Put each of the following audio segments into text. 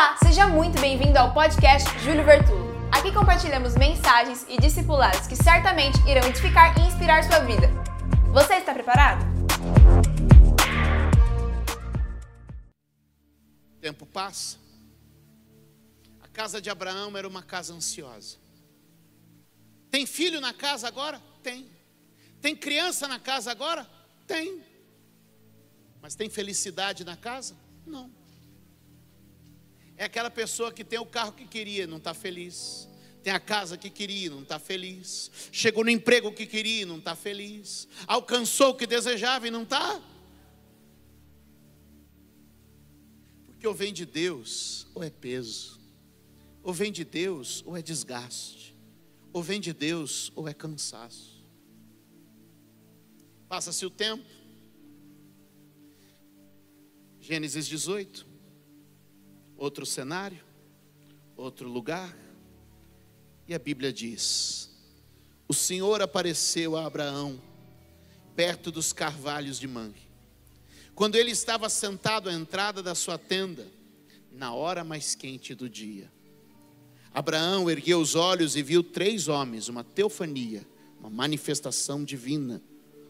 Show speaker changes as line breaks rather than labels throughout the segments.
Olá, seja muito bem-vindo ao podcast Júlio Vertulo. Aqui compartilhamos mensagens e discipulados que certamente irão edificar e inspirar sua vida. Você está preparado?
O tempo passa. A casa de Abraão era uma casa ansiosa. Tem filho na casa agora? Tem. Tem criança na casa agora? Tem. Mas tem felicidade na casa? Não. É aquela pessoa que tem o carro que queria, não está feliz. Tem a casa que queria, não está feliz. Chegou no emprego que queria, não está feliz. Alcançou o que desejava e não está. Porque ou vem de Deus, ou é peso. Ou vem de Deus, ou é desgaste. Ou vem de Deus, ou é cansaço. Passa-se o tempo. Gênesis 18 outro cenário, outro lugar. E a Bíblia diz: O Senhor apareceu a Abraão perto dos carvalhos de Mangue. Quando ele estava sentado à entrada da sua tenda, na hora mais quente do dia. Abraão ergueu os olhos e viu três homens, uma teofania, uma manifestação divina,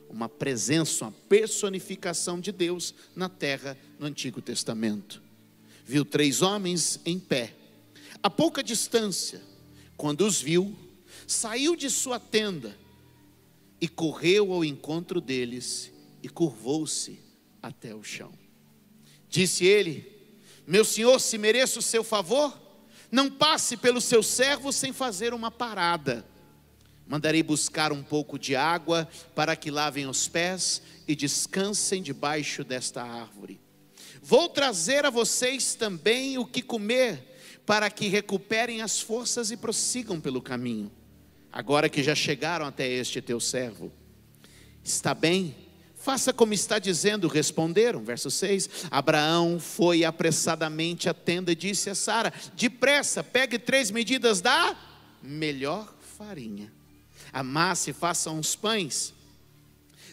uma presença, uma personificação de Deus na terra no Antigo Testamento viu três homens em pé. A pouca distância, quando os viu, saiu de sua tenda e correu ao encontro deles e curvou-se até o chão. Disse ele: Meu senhor, se mereço o seu favor, não passe pelo seu servo sem fazer uma parada. Mandarei buscar um pouco de água para que lavem os pés e descansem debaixo desta árvore. Vou trazer a vocês também o que comer, para que recuperem as forças e prossigam pelo caminho. Agora que já chegaram até este teu servo. Está bem? Faça como está dizendo, responderam. Verso 6: Abraão foi apressadamente à tenda e disse a Sara: Depressa, pegue três medidas da melhor farinha. Amasse e faça uns pães.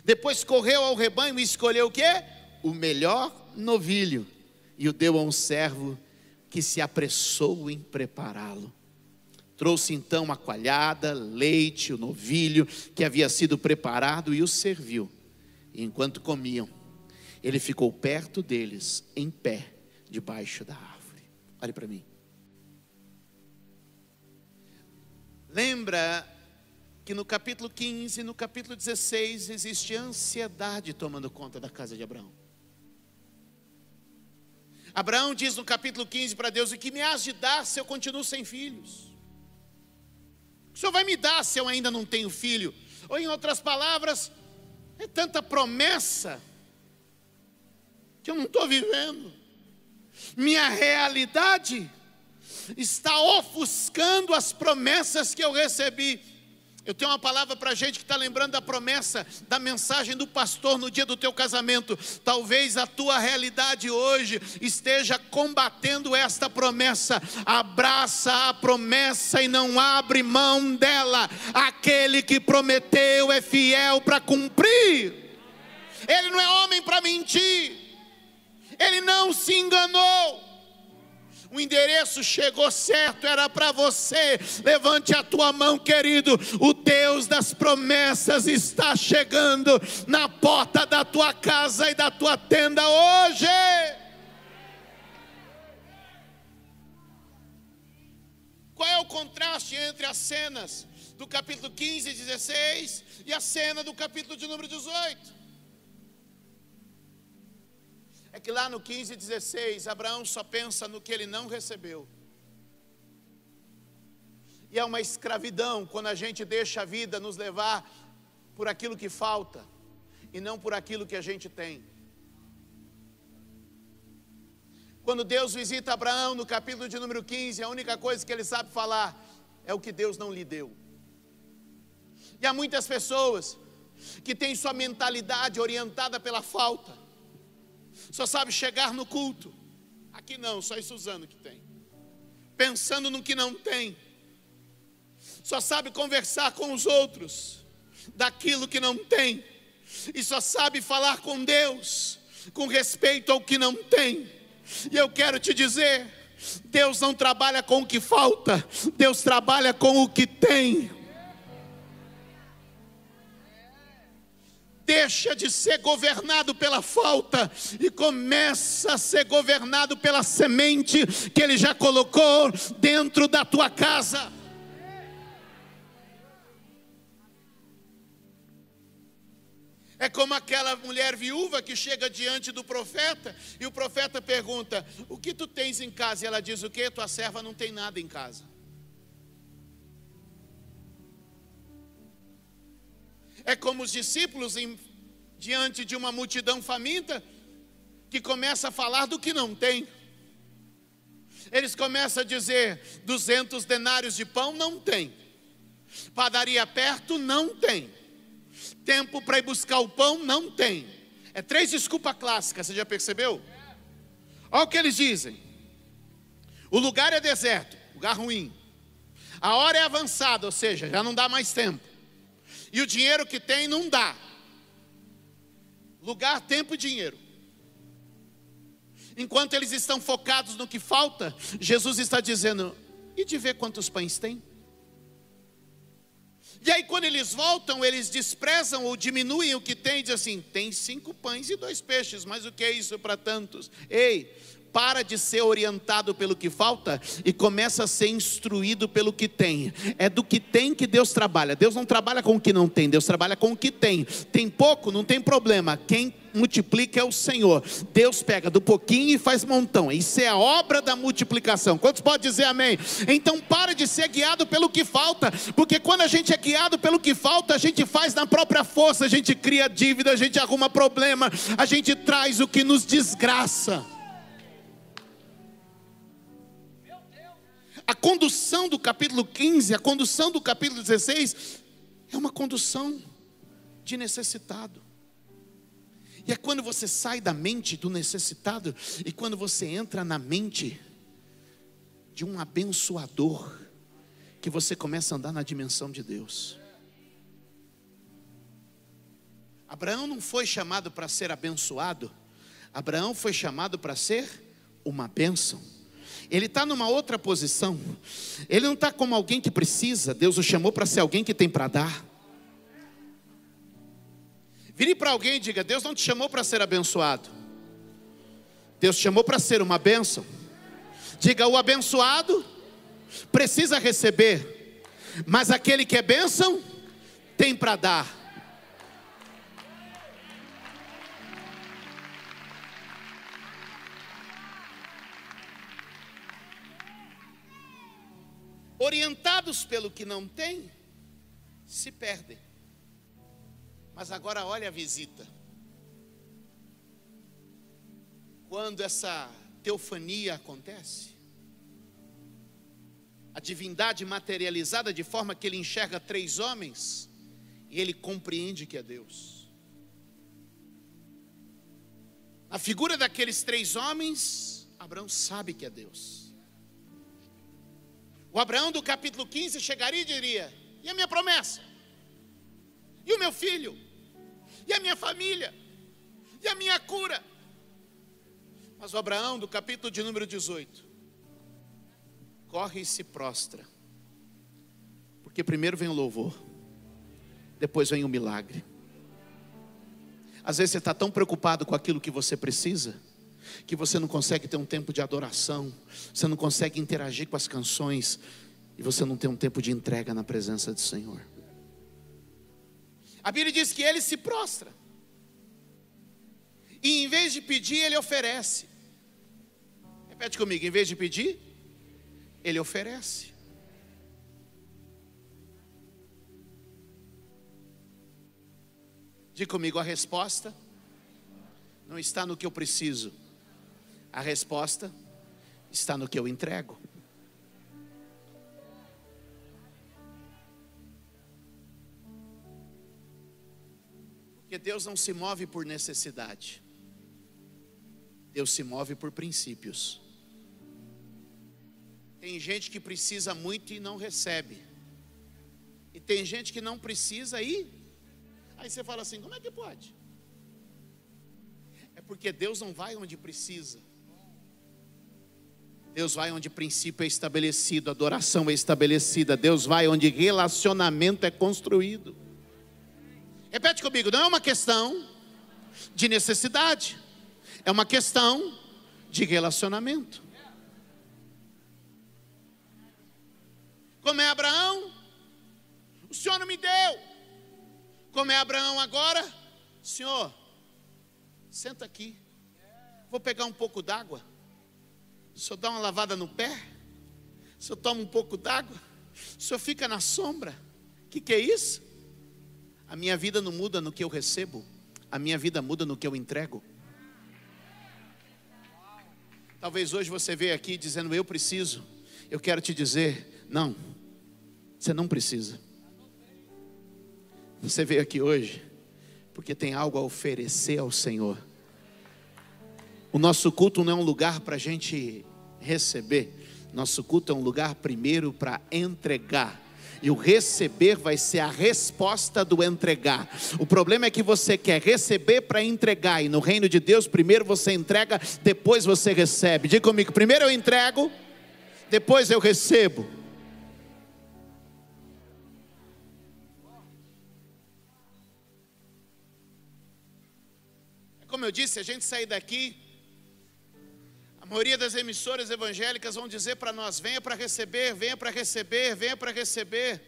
Depois correu ao rebanho e escolheu o que? O melhor novilho e o deu a um servo que se apressou em prepará-lo. Trouxe então a coalhada, leite, o novilho que havia sido preparado e o serviu. E enquanto comiam, ele ficou perto deles, em pé, debaixo da árvore. Olhe para mim. Lembra que no capítulo 15 e no capítulo 16 existe ansiedade tomando conta da casa de Abraão. Abraão diz no capítulo 15 para Deus: O que me has de dar se eu continuo sem filhos? O Senhor vai me dar se eu ainda não tenho filho? Ou em outras palavras, é tanta promessa que eu não estou vivendo. Minha realidade está ofuscando as promessas que eu recebi. Eu tenho uma palavra para a gente que está lembrando da promessa, da mensagem do pastor no dia do teu casamento. Talvez a tua realidade hoje esteja combatendo esta promessa. Abraça a promessa e não abre mão dela. Aquele que prometeu é fiel para cumprir. Ele não é homem para mentir. Ele não se enganou o endereço chegou certo, era para você. Levante a tua mão, querido. O Deus das promessas está chegando na porta da tua casa e da tua tenda hoje. Qual é o contraste entre as cenas do capítulo 15 e 16 e a cena do capítulo de número 18? É que lá no 15 e 16, Abraão só pensa no que ele não recebeu. E é uma escravidão quando a gente deixa a vida nos levar por aquilo que falta e não por aquilo que a gente tem. Quando Deus visita Abraão no capítulo de número 15, a única coisa que ele sabe falar é o que Deus não lhe deu. E há muitas pessoas que têm sua mentalidade orientada pela falta só sabe chegar no culto. Aqui não, só isso Suzano que tem. Pensando no que não tem. Só sabe conversar com os outros daquilo que não tem. E só sabe falar com Deus com respeito ao que não tem. E eu quero te dizer, Deus não trabalha com o que falta, Deus trabalha com o que tem. Deixa de ser governado pela falta e começa a ser governado pela semente que Ele já colocou dentro da tua casa. É como aquela mulher viúva que chega diante do profeta e o profeta pergunta: O que tu tens em casa? E ela diz: O que? Tua serva não tem nada em casa. É como os discípulos em, diante de uma multidão faminta que começa a falar do que não tem. Eles começam a dizer: 200 denários de pão não tem, padaria perto não tem tempo para ir buscar o pão, não tem. É três desculpas clássicas, você já percebeu? Olha o que eles dizem: o lugar é deserto, lugar ruim. A hora é avançada, ou seja, já não dá mais tempo. E o dinheiro que tem não dá. Lugar, tempo e dinheiro. Enquanto eles estão focados no que falta, Jesus está dizendo: e de ver quantos pães tem? E aí, quando eles voltam, eles desprezam ou diminuem o que tem, diz assim: tem cinco pães e dois peixes, mas o que é isso para tantos? Ei, para de ser orientado pelo que falta e começa a ser instruído pelo que tem. É do que tem que Deus trabalha. Deus não trabalha com o que não tem, Deus trabalha com o que tem. Tem pouco, não tem problema. Quem multiplica é o Senhor. Deus pega do pouquinho e faz montão. Isso é a obra da multiplicação. Quantos podem dizer amém? Então para de ser guiado pelo que falta, porque quando a gente é guiado pelo que falta, a gente faz na própria força, a gente cria dívida, a gente arruma problema, a gente traz o que nos desgraça. A condução do capítulo 15, a condução do capítulo 16 é uma condução de necessitado. E é quando você sai da mente do necessitado e quando você entra na mente de um abençoador, que você começa a andar na dimensão de Deus. Abraão não foi chamado para ser abençoado, Abraão foi chamado para ser uma bênção. Ele está numa outra posição, ele não está como alguém que precisa, Deus o chamou para ser alguém que tem para dar. Vire para alguém e diga: Deus não te chamou para ser abençoado, Deus te chamou para ser uma bênção. Diga: o abençoado precisa receber, mas aquele que é bênção tem para dar. Orientados pelo que não tem, se perdem. Mas agora olha a visita. Quando essa teofania acontece, a divindade materializada de forma que ele enxerga três homens e ele compreende que é Deus. A figura daqueles três homens, Abraão sabe que é Deus. O Abraão do capítulo 15 chegaria e diria: E a minha promessa? E o meu filho? e a minha família, e a minha cura. Mas o Abraão, do capítulo de número 18, corre e se prostra, porque primeiro vem o louvor, depois vem o milagre. Às vezes você está tão preocupado com aquilo que você precisa, que você não consegue ter um tempo de adoração, você não consegue interagir com as canções, e você não tem um tempo de entrega na presença do Senhor. A Bíblia diz que ele se prostra. E em vez de pedir, ele oferece. Repete comigo: em vez de pedir, ele oferece. Diga comigo: a resposta não está no que eu preciso, a resposta está no que eu entrego. Porque Deus não se move por necessidade. Deus se move por princípios. Tem gente que precisa muito e não recebe. E tem gente que não precisa e aí você fala assim: como é que pode? É porque Deus não vai onde precisa. Deus vai onde princípio é estabelecido, adoração é estabelecida. Deus vai onde relacionamento é construído. Repete comigo, não é uma questão de necessidade, é uma questão de relacionamento. Como é Abraão? O Senhor não me deu. Como é Abraão agora? Senhor, senta aqui. Vou pegar um pouco d'água. O senhor dá uma lavada no pé? O senhor toma um pouco d'água? O senhor fica na sombra? O que, que é isso? A minha vida não muda no que eu recebo, a minha vida muda no que eu entrego. Talvez hoje você veja aqui dizendo eu preciso. Eu quero te dizer, não, você não precisa. Você veio aqui hoje porque tem algo a oferecer ao Senhor. O nosso culto não é um lugar para a gente receber, nosso culto é um lugar primeiro para entregar. E o receber vai ser a resposta do entregar. O problema é que você quer receber para entregar, e no reino de Deus, primeiro você entrega, depois você recebe. Diga comigo: primeiro eu entrego, depois eu recebo. É como eu disse, a gente sair daqui a maioria das emissoras evangélicas vão dizer para nós: venha para receber, venha para receber, venha para receber.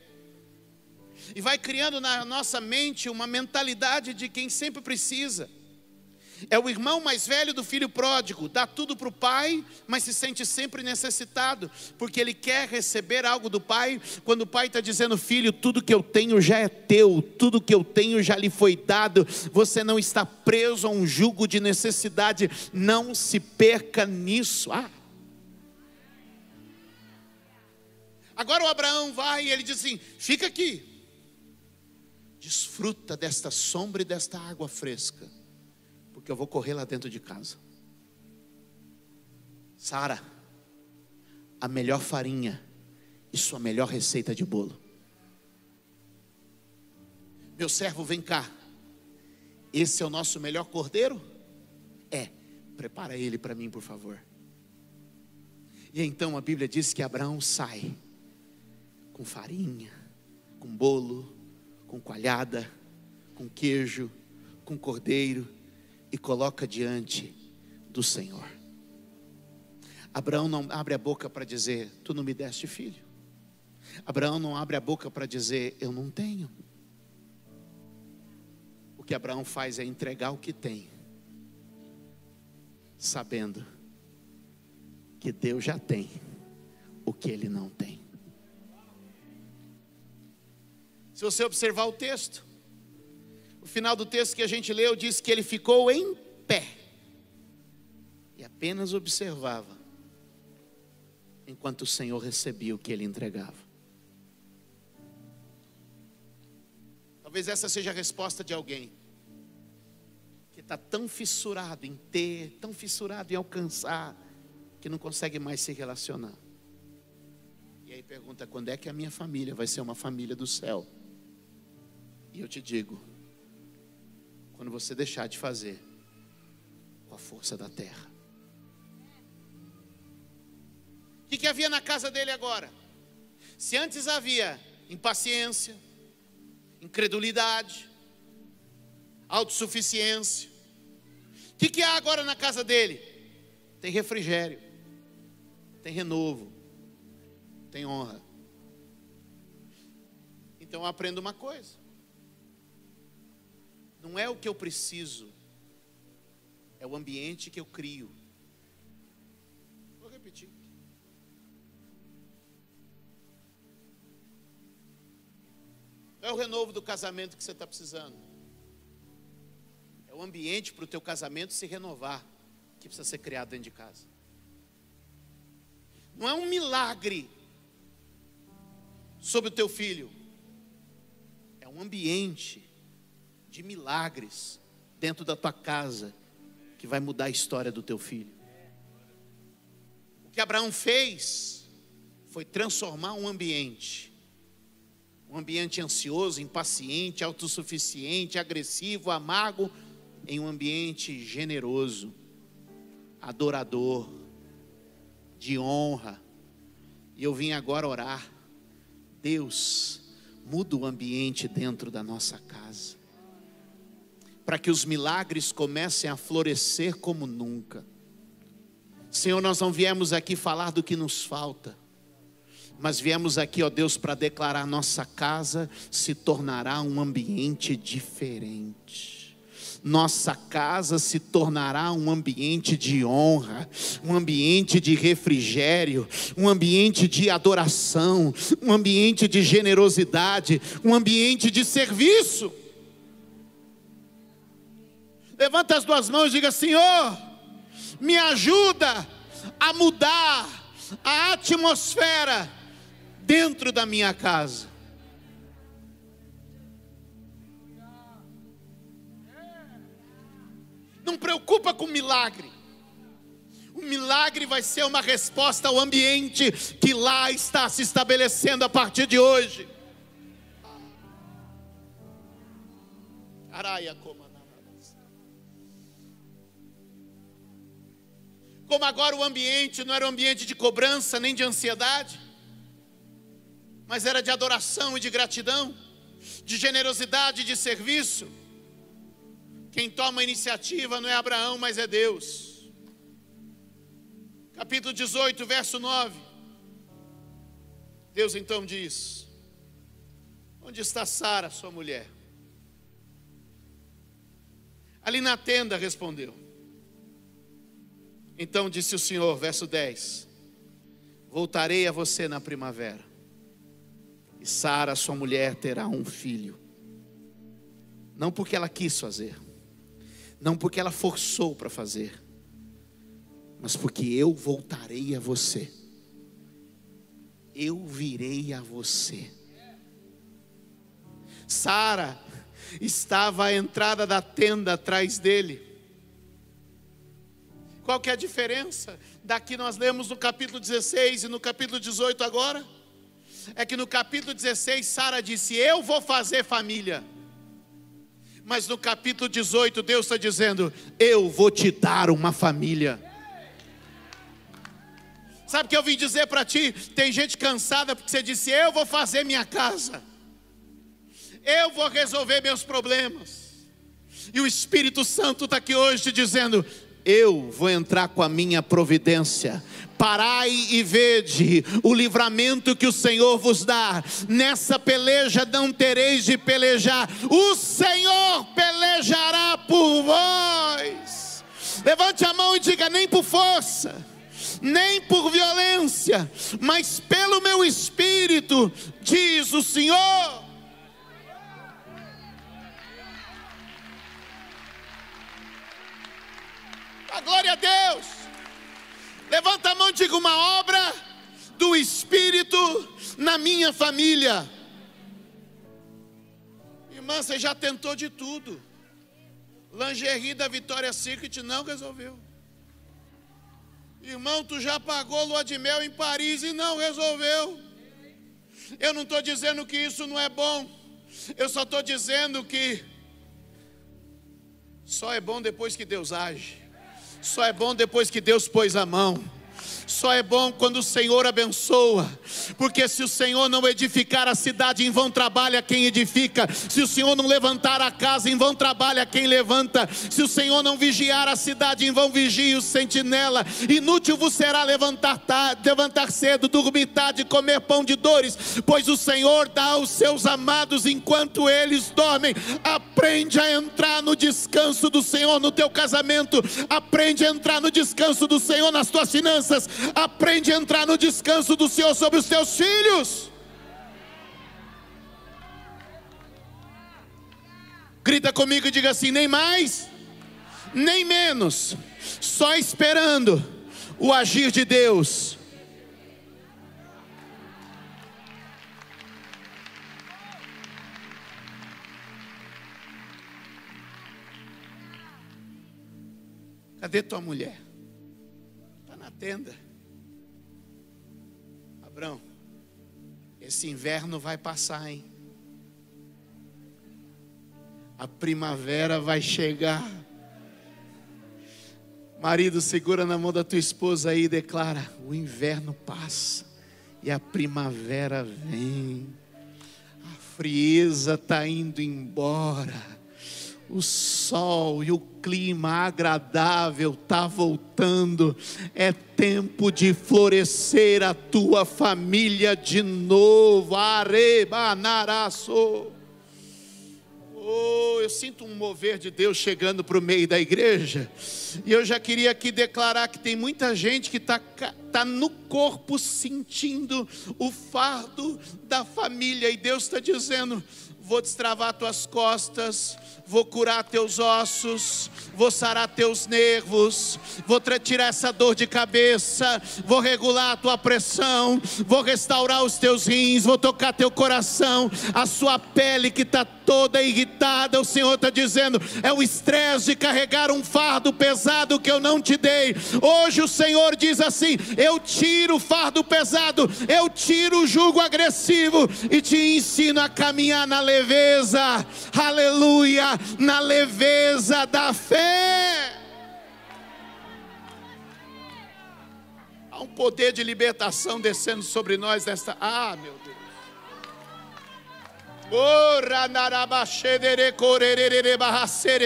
E vai criando na nossa mente uma mentalidade de quem sempre precisa. É o irmão mais velho do filho pródigo, dá tudo para o pai, mas se sente sempre necessitado, porque ele quer receber algo do pai, quando o pai está dizendo: Filho, tudo que eu tenho já é teu, tudo que eu tenho já lhe foi dado, você não está preso a um jugo de necessidade, não se perca nisso. Ah. Agora o Abraão vai e ele diz assim: Fica aqui, desfruta desta sombra e desta água fresca porque eu vou correr lá dentro de casa. Sara, a melhor farinha e sua melhor receita de bolo. Meu servo, vem cá. Esse é o nosso melhor cordeiro? É. Prepara ele para mim, por favor. E então a Bíblia diz que Abraão sai com farinha, com bolo, com coalhada, com queijo, com cordeiro e coloca diante do Senhor. Abraão não abre a boca para dizer: Tu não me deste filho. Abraão não abre a boca para dizer: Eu não tenho. O que Abraão faz é entregar o que tem, sabendo que Deus já tem o que ele não tem. Se você observar o texto, final do texto que a gente leu diz que ele ficou em pé e apenas observava enquanto o Senhor recebia o que ele entregava. Talvez essa seja a resposta de alguém que está tão fissurado em ter, tão fissurado em alcançar, que não consegue mais se relacionar. E aí pergunta: quando é que a minha família vai ser uma família do céu? E eu te digo: quando você deixar de fazer com a força da terra. O que, que havia na casa dele agora? Se antes havia impaciência, incredulidade, autossuficiência, o que, que há agora na casa dele? Tem refrigério, tem renovo, tem honra. Então eu aprendo uma coisa: não é o que eu preciso, é o ambiente que eu crio. Vou repetir. Não é o renovo do casamento que você está precisando. É o ambiente para o teu casamento se renovar, que precisa ser criado dentro de casa. Não é um milagre sobre o teu filho. É um ambiente de milagres dentro da tua casa que vai mudar a história do teu filho. O que Abraão fez foi transformar um ambiente, um ambiente ansioso, impaciente, autossuficiente, agressivo, amargo, em um ambiente generoso, adorador, de honra. E eu vim agora orar. Deus, muda o ambiente dentro da nossa casa, para que os milagres comecem a florescer como nunca. Senhor, nós não viemos aqui falar do que nos falta, mas viemos aqui, ó Deus, para declarar: nossa casa se tornará um ambiente diferente nossa casa se tornará um ambiente de honra, um ambiente de refrigério, um ambiente de adoração, um ambiente de generosidade, um ambiente de serviço. Levanta as duas mãos e diga: Senhor, me ajuda a mudar a atmosfera dentro da minha casa. Não preocupa com milagre. O milagre vai ser uma resposta ao ambiente que lá está se estabelecendo a partir de hoje. Como agora o ambiente não era um ambiente de cobrança nem de ansiedade, mas era de adoração e de gratidão, de generosidade e de serviço. Quem toma a iniciativa não é Abraão, mas é Deus. Capítulo 18, verso 9. Deus então diz: Onde está Sara, sua mulher? Ali na tenda respondeu. Então disse o Senhor, verso 10: Voltarei a você na primavera, e Sara, sua mulher, terá um filho. Não porque ela quis fazer, não porque ela forçou para fazer, mas porque eu voltarei a você. Eu virei a você. Sara estava à entrada da tenda atrás dele. Qual que é a diferença? Daqui nós lemos no capítulo 16 e no capítulo 18 agora. É que no capítulo 16 Sara disse: Eu vou fazer família. Mas no capítulo 18, Deus está dizendo: Eu vou te dar uma família. Sabe o que eu vim dizer para ti? Tem gente cansada porque você disse: Eu vou fazer minha casa, eu vou resolver meus problemas. E o Espírito Santo está aqui hoje te dizendo: Eu vou entrar com a minha providência, Parai e vede o livramento que o Senhor vos dá. Nessa peleja não tereis de pelejar, o Senhor pelejará por vós. Levante a mão e diga: nem por força, nem por violência, mas pelo meu espírito, diz o Senhor. Glória a Deus. Levanta a mão e diga uma obra do Espírito na minha família. Irmã, você já tentou de tudo. Lingerie da Vitória Secret não resolveu. Irmão, tu já pagou lua de mel em Paris e não resolveu. Eu não estou dizendo que isso não é bom. Eu só estou dizendo que só é bom depois que Deus age. Só é bom depois que Deus pôs a mão. Só é bom quando o Senhor abençoa, porque se o Senhor não edificar a cidade, em vão trabalha quem edifica, se o Senhor não levantar a casa, em vão trabalha quem levanta, se o Senhor não vigiar a cidade, em vão vigia o sentinela, inútil vos será levantar, tarde, levantar cedo, dormir tarde, comer pão de dores, pois o Senhor dá aos seus amados enquanto eles dormem. Aprende a entrar no descanso do Senhor no teu casamento, aprende a entrar no descanso do Senhor nas tuas finanças, Aprende a entrar no descanso do Senhor sobre os teus filhos. Grita comigo e diga assim: nem mais, nem menos, só esperando o agir de Deus. Cadê tua mulher? Está na tenda. Abrão, esse inverno vai passar, hein? A primavera vai chegar. Marido, segura na mão da tua esposa aí e declara: o inverno passa e a primavera vem. A frieza está indo embora o sol e o clima agradável está voltando. É tempo de florescer a tua família de novo. Arebanaraço. Oh, eu sinto um mover de Deus chegando para o meio da igreja. E eu já queria aqui declarar que tem muita gente que está tá no corpo sentindo o fardo da família. E Deus está dizendo: vou destravar tuas costas, vou curar teus ossos, vou sarar teus nervos, vou tirar essa dor de cabeça, vou regular a tua pressão, vou restaurar os teus rins, vou tocar teu coração, a sua pele que está toda irritada, o Senhor está dizendo, é o estresse de carregar um fardo pesado que eu não te dei. Hoje o Senhor diz assim: eu tiro o fardo pesado, eu tiro o jugo agressivo e te ensino a caminhar na leveza, aleluia, na leveza da fé. Há um poder de libertação descendo sobre nós nesta. Ah, meu Deus.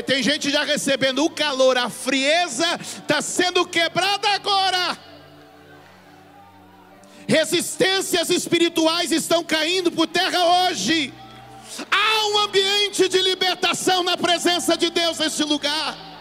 Tem gente já recebendo o calor, a frieza está sendo quebrada agora. Resistências espirituais estão caindo por terra hoje. Há um ambiente de libertação na presença de Deus neste lugar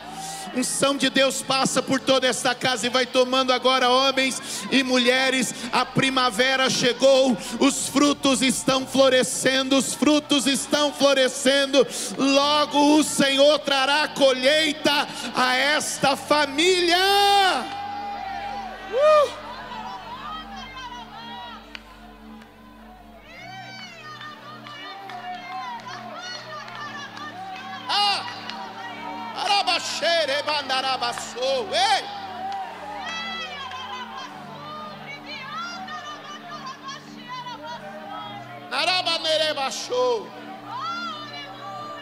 unção de Deus passa por toda esta casa e vai tomando agora homens e mulheres. A primavera chegou, os frutos estão florescendo, os frutos estão florescendo. Logo o Senhor trará colheita a esta família. Bandarabaçou. Ei! Narabanerebaxou.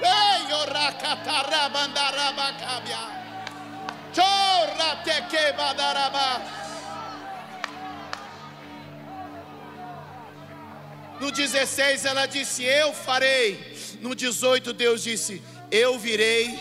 Ei, oracatarabandarabacabiá. Chorra teque badarabá. No 16 ela disse: Eu farei. No 18 Deus disse: Eu virei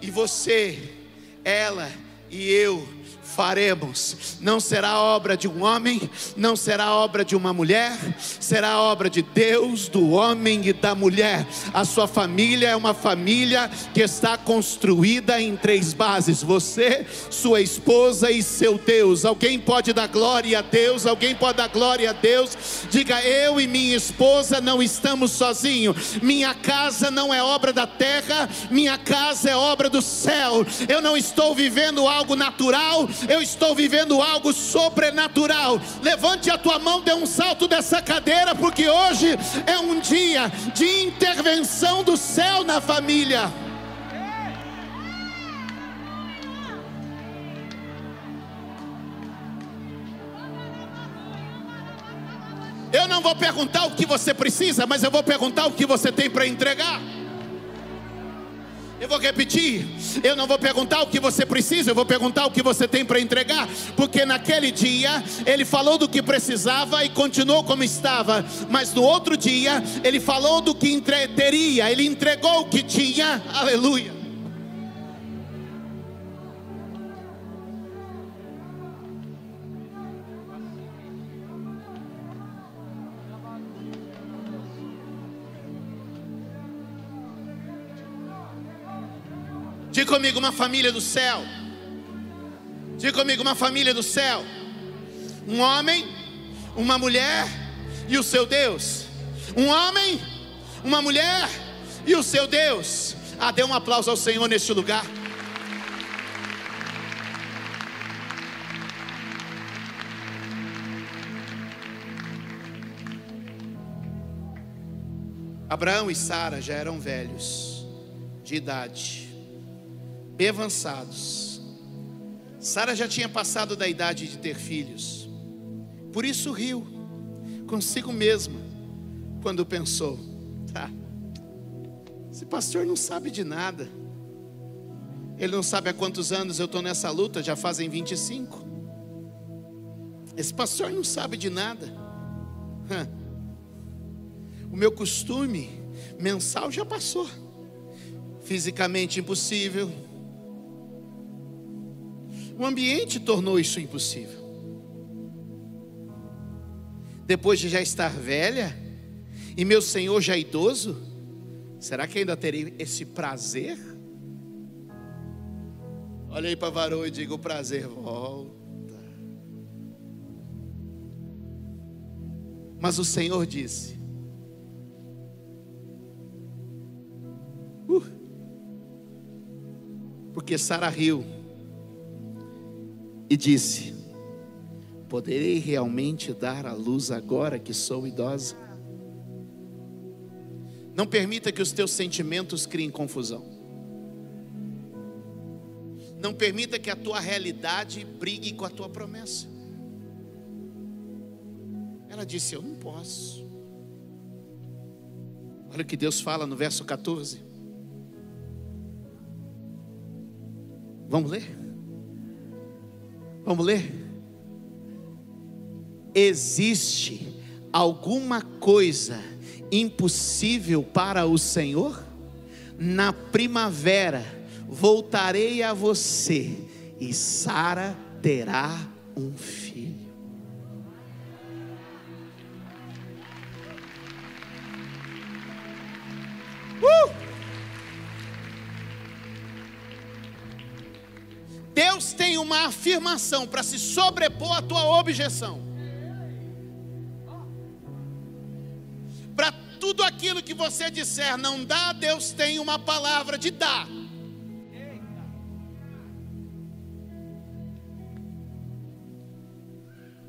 e você, ela e eu faremos. Não será obra de um homem, não será obra de uma mulher, será obra de Deus, do homem e da mulher. A sua família é uma família que está construída em três bases: você, sua esposa e seu Deus. Alguém pode dar glória a Deus? Alguém pode dar glória a Deus? Diga: Eu e minha esposa não estamos sozinhos. Minha casa não é obra da terra, minha casa é obra do céu. Eu não estou vivendo algo natural, eu estou vivendo algo sobrenatural. Levante a tua mão, dê um salto dessa cadeira, porque hoje é um dia de intervenção do céu na família. Eu não vou perguntar o que você precisa, mas eu vou perguntar o que você tem para entregar. Eu vou repetir. Eu não vou perguntar o que você precisa, eu vou perguntar o que você tem para entregar. Porque naquele dia ele falou do que precisava e continuou como estava. Mas no outro dia ele falou do que teria, ele entregou o que tinha. Aleluia. Comigo, uma família do céu. Diga comigo, uma família do céu. Um homem, uma mulher e o seu Deus. Um homem, uma mulher e o seu Deus. Ah, dê um aplauso ao Senhor neste lugar. Abraão e Sara já eram velhos, de idade avançados. Sara já tinha passado da idade de ter filhos. Por isso riu consigo mesma quando pensou: tá, esse pastor não sabe de nada. Ele não sabe há quantos anos eu estou nessa luta, já fazem 25. Esse pastor não sabe de nada. O meu costume mensal já passou. Fisicamente impossível. O ambiente tornou isso impossível. Depois de já estar velha, e meu senhor já idoso, será que ainda terei esse prazer? Olha aí para varão e diga: o prazer volta. Mas o Senhor disse: uh, porque Sara riu e disse: Poderei realmente dar a luz agora que sou idosa? Não permita que os teus sentimentos criem confusão. Não permita que a tua realidade brigue com a tua promessa. Ela disse: Eu não posso. Olha o que Deus fala no verso 14. Vamos ler? Vamos ler? Existe alguma coisa impossível para o Senhor? Na primavera voltarei a você e Sara terá um filho. Uma afirmação para se sobrepor à tua objeção. Para tudo aquilo que você disser não dá, Deus tem uma palavra de dar.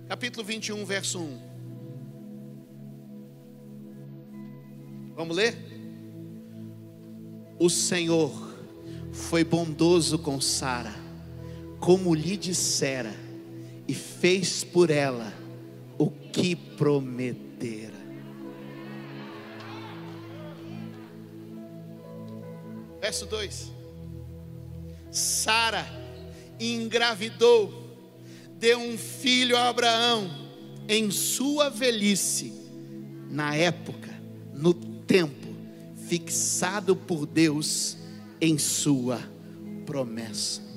Capítulo 21, verso 1. Vamos ler? O Senhor foi bondoso com Sara como lhe dissera, e fez por ela o que prometera. Verso 2: Sara engravidou, deu um filho a Abraão em sua velhice, na época, no tempo fixado por Deus em sua promessa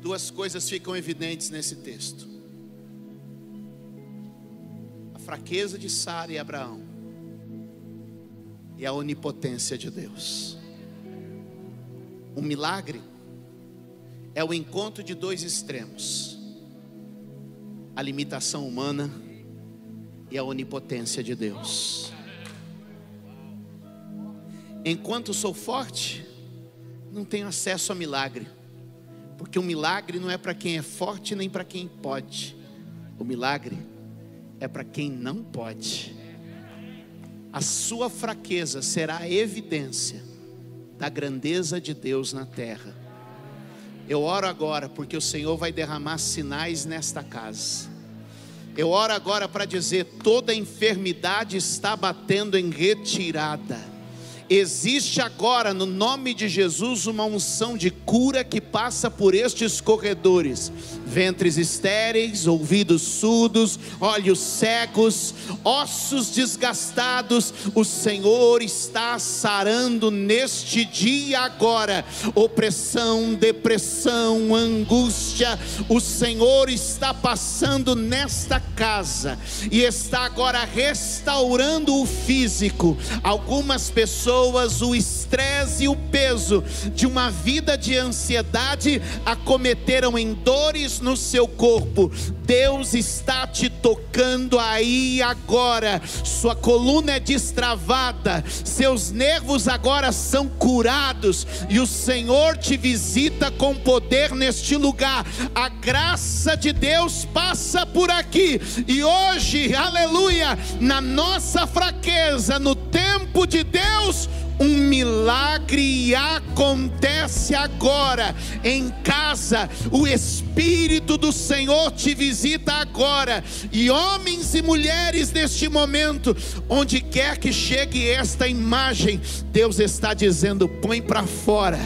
duas coisas ficam evidentes nesse texto: a fraqueza de Sara e Abraão, e a onipotência de Deus. Um milagre é o encontro de dois extremos: a limitação humana e a onipotência de Deus. Enquanto sou forte, não tenho acesso a milagre. Porque o milagre não é para quem é forte nem para quem pode. O milagre é para quem não pode. A sua fraqueza será a evidência da grandeza de Deus na terra. Eu oro agora porque o Senhor vai derramar sinais nesta casa. Eu oro agora para dizer: toda enfermidade está batendo em retirada Existe agora, no nome de Jesus, uma unção de cura que passa por estes corredores: ventres estéreis, ouvidos surdos, olhos cegos, ossos desgastados. O Senhor está sarando neste dia agora. Opressão, depressão, angústia. O Senhor está passando nesta casa e está agora restaurando o físico. Algumas pessoas pessoas o estresse e o peso de uma vida de ansiedade acometeram em dores no seu corpo. Deus está te tocando aí agora. Sua coluna é destravada, seus nervos agora são curados e o Senhor te visita com poder neste lugar. A graça de Deus passa por aqui e hoje, aleluia, na nossa fraqueza, no tempo de Deus, milagre acontece agora em casa. O Espírito do Senhor te visita agora. E homens e mulheres neste momento, onde quer que chegue esta imagem, Deus está dizendo: põe para fora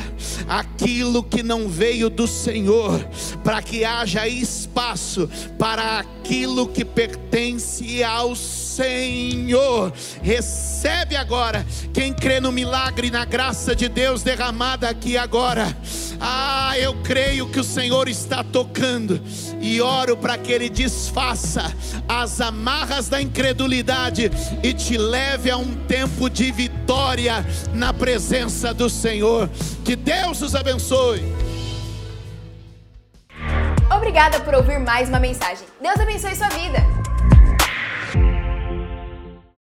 aquilo que não veio do Senhor, para que haja espaço para aquilo que pertence ao Senhor. Recebe agora, quem crê no milagre, na graça de Deus derramada aqui agora. Ah, eu creio que o Senhor está tocando e oro para que Ele desfaça as amarras da incredulidade e te leve a um tempo de vitória na presença do Senhor. Que Deus os abençoe.
Obrigada por ouvir mais uma mensagem. Deus abençoe sua vida.